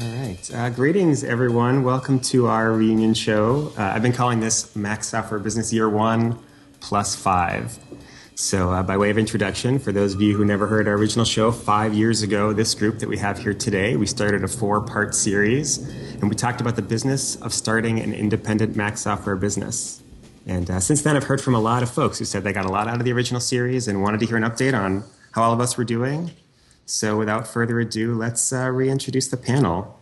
All right. Uh, greetings, everyone. Welcome to our reunion show. Uh, I've been calling this Mac Software Business Year One Plus Five. So, uh, by way of introduction, for those of you who never heard our original show, five years ago, this group that we have here today, we started a four part series and we talked about the business of starting an independent Mac software business. And uh, since then, I've heard from a lot of folks who said they got a lot out of the original series and wanted to hear an update on how all of us were doing. So, without further ado, let's uh, reintroduce the panel.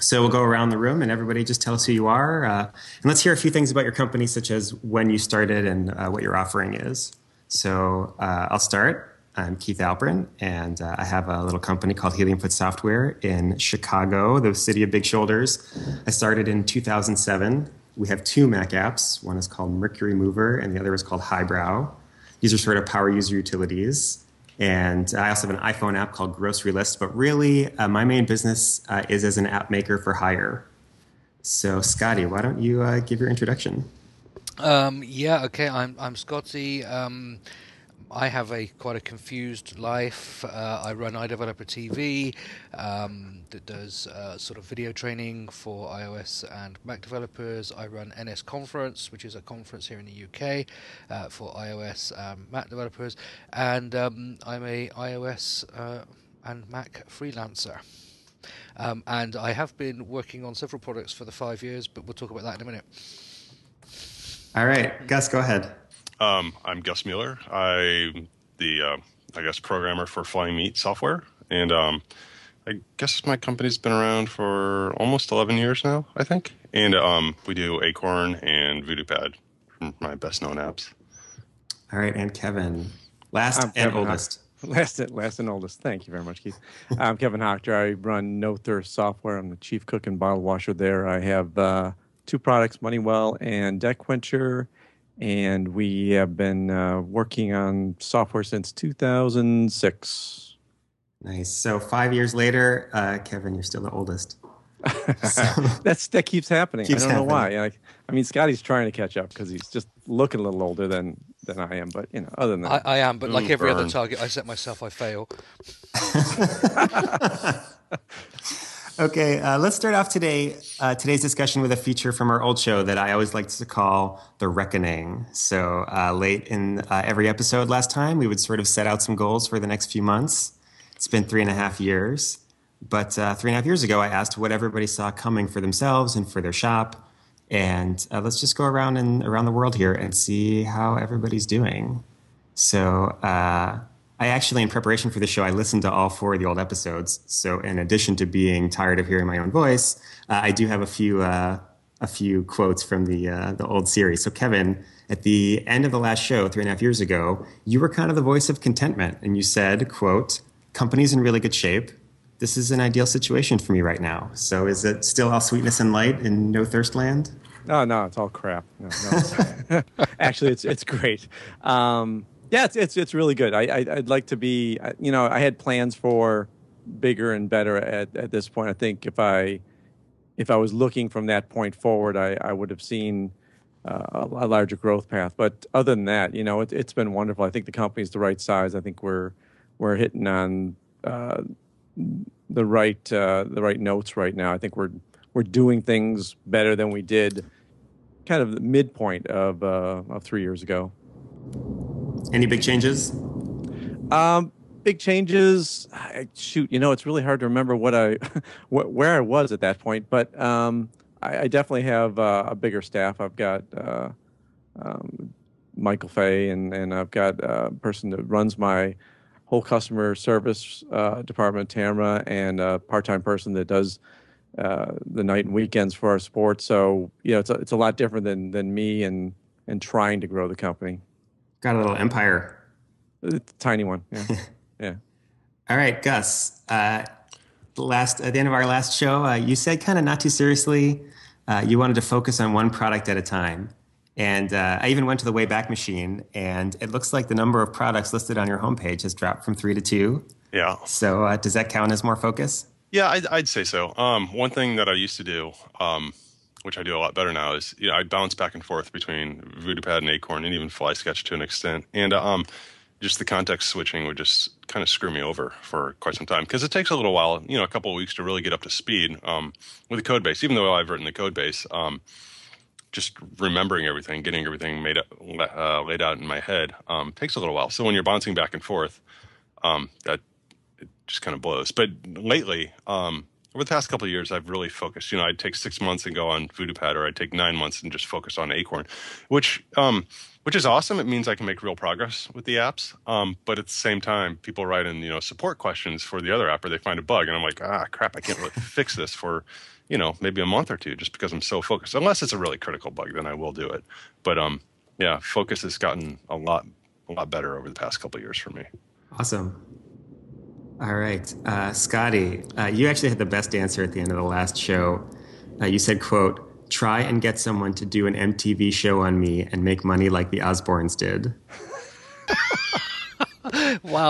So, we'll go around the room and everybody just tell us who you are. Uh, and let's hear a few things about your company, such as when you started and uh, what your offering is. So, uh, I'll start. I'm Keith Alperin, and uh, I have a little company called Helium Foot Software in Chicago, the city of big shoulders. I started in 2007. We have two Mac apps. One is called Mercury Mover, and the other is called Highbrow. These are sort of power user utilities. And I also have an iPhone app called Grocery List, but really, uh, my main business uh, is as an app maker for hire. So, Scotty, why don't you uh, give your introduction? Um, yeah, okay. I'm I'm Scotty. Um, I have a quite a confused life. Uh, I run iDeveloper TV um, that does uh, sort of video training for iOS and Mac developers. I run NS Conference, which is a conference here in the UK uh, for iOS and Mac developers, and um, I'm a iOS uh, and Mac freelancer. Um, and I have been working on several products for the five years, but we'll talk about that in a minute. All right, Gus, go ahead. Um, I'm Gus Mueller. I'm the, uh, I guess, programmer for Flying Meat software. And um, I guess my company's been around for almost 11 years now, I think. And um, we do Acorn and VoodooPad, my best known apps. All right, and Kevin, last I'm and Kevin oldest. Last, last and oldest. Thank you very much, Keith. I'm Kevin Hoctor. I run No Thirst Software. I'm the chief cook and bottle washer there. I have uh, two products, Moneywell and Deck Quencher and we have been uh, working on software since 2006. Nice. So five years later, uh, Kevin, you're still the oldest. so, That's that keeps happening. Keeps I don't happening. know why. Like, I mean, Scotty's trying to catch up because he's just looking a little older than than I am. But you know, other than that, I, I am. But like every burn. other target I set myself, I fail. Okay, uh, let's start off today uh, today's discussion with a feature from our old show that I always like to call the reckoning. So uh, late in uh, every episode last time, we would sort of set out some goals for the next few months. It's been three and a half years, but uh, three and a half years ago, I asked what everybody saw coming for themselves and for their shop, and uh, let's just go around and around the world here and see how everybody's doing. So I actually, in preparation for the show, I listened to all four of the old episodes. So, in addition to being tired of hearing my own voice, uh, I do have a few uh, a few quotes from the uh, the old series. So, Kevin, at the end of the last show, three and a half years ago, you were kind of the voice of contentment, and you said, "quote Company's in really good shape. This is an ideal situation for me right now." So, is it still all sweetness and light in No Thirst Land? No, no, it's all crap. No, no. Actually, it's it's great. Um, yeah, it's it's, it's really good. I, I would like to be. You know, I had plans for bigger and better at at this point. I think if I if I was looking from that point forward, I I would have seen. Uh, a, larger growth path, but other than that, you know, it, has been wonderful. I think the company's the right size. I think we're we're hitting on uh, the right uh, the right notes right now. I think we're we're doing things better than we did kind of the midpoint of uh, of three years ago. Any big changes? Um, big changes. Shoot, you know, it's really hard to remember what I, where I was at that point. But um, I, I, definitely have uh, a bigger staff. I've got uh, um, Michael Fay, and and I've got a person that runs my whole customer service uh, department, Tamara, and a part-time person that does uh, the night and weekends for our sports. So you know, it's a, it's a lot different than than me and and trying to grow the company. Got a little empire. A tiny one. Yeah. yeah. All right, Gus. Uh, last at the end of our last show, uh, you said kind of not too seriously, uh, you wanted to focus on one product at a time. And uh, I even went to the Wayback Machine, and it looks like the number of products listed on your homepage has dropped from three to two. Yeah. So uh, does that count as more focus? Yeah, I'd, I'd say so. Um, one thing that I used to do, um, which I do a lot better now, is you know I bounce back and forth between VoodooPad and Acorn and even FlySketch to an extent. And uh, um, just the context switching would just kind of screw me over for quite some time because it takes a little while, you know, a couple of weeks to really get up to speed um, with the code base. Even though I've written the code base, um, just remembering everything, getting everything made up, uh, laid out in my head um, takes a little while. So when you're bouncing back and forth, um, that it just kind of blows. But lately, um, over the past couple of years, I've really focused. You know, I'd take six months and go on VoodooPad, or I'd take nine months and just focus on Acorn, which um, which is awesome. It means I can make real progress with the apps. Um, but at the same time, people write in you know support questions for the other app, or they find a bug, and I'm like, ah, crap, I can't really fix this for you know maybe a month or two, just because I'm so focused. Unless it's a really critical bug, then I will do it. But um, yeah, focus has gotten a lot a lot better over the past couple of years for me. Awesome. All right, uh, Scotty, uh, you actually had the best answer at the end of the last show. Uh, you said, "quote try and get someone to do an MTV show on me and make money like the Osbournes did. wow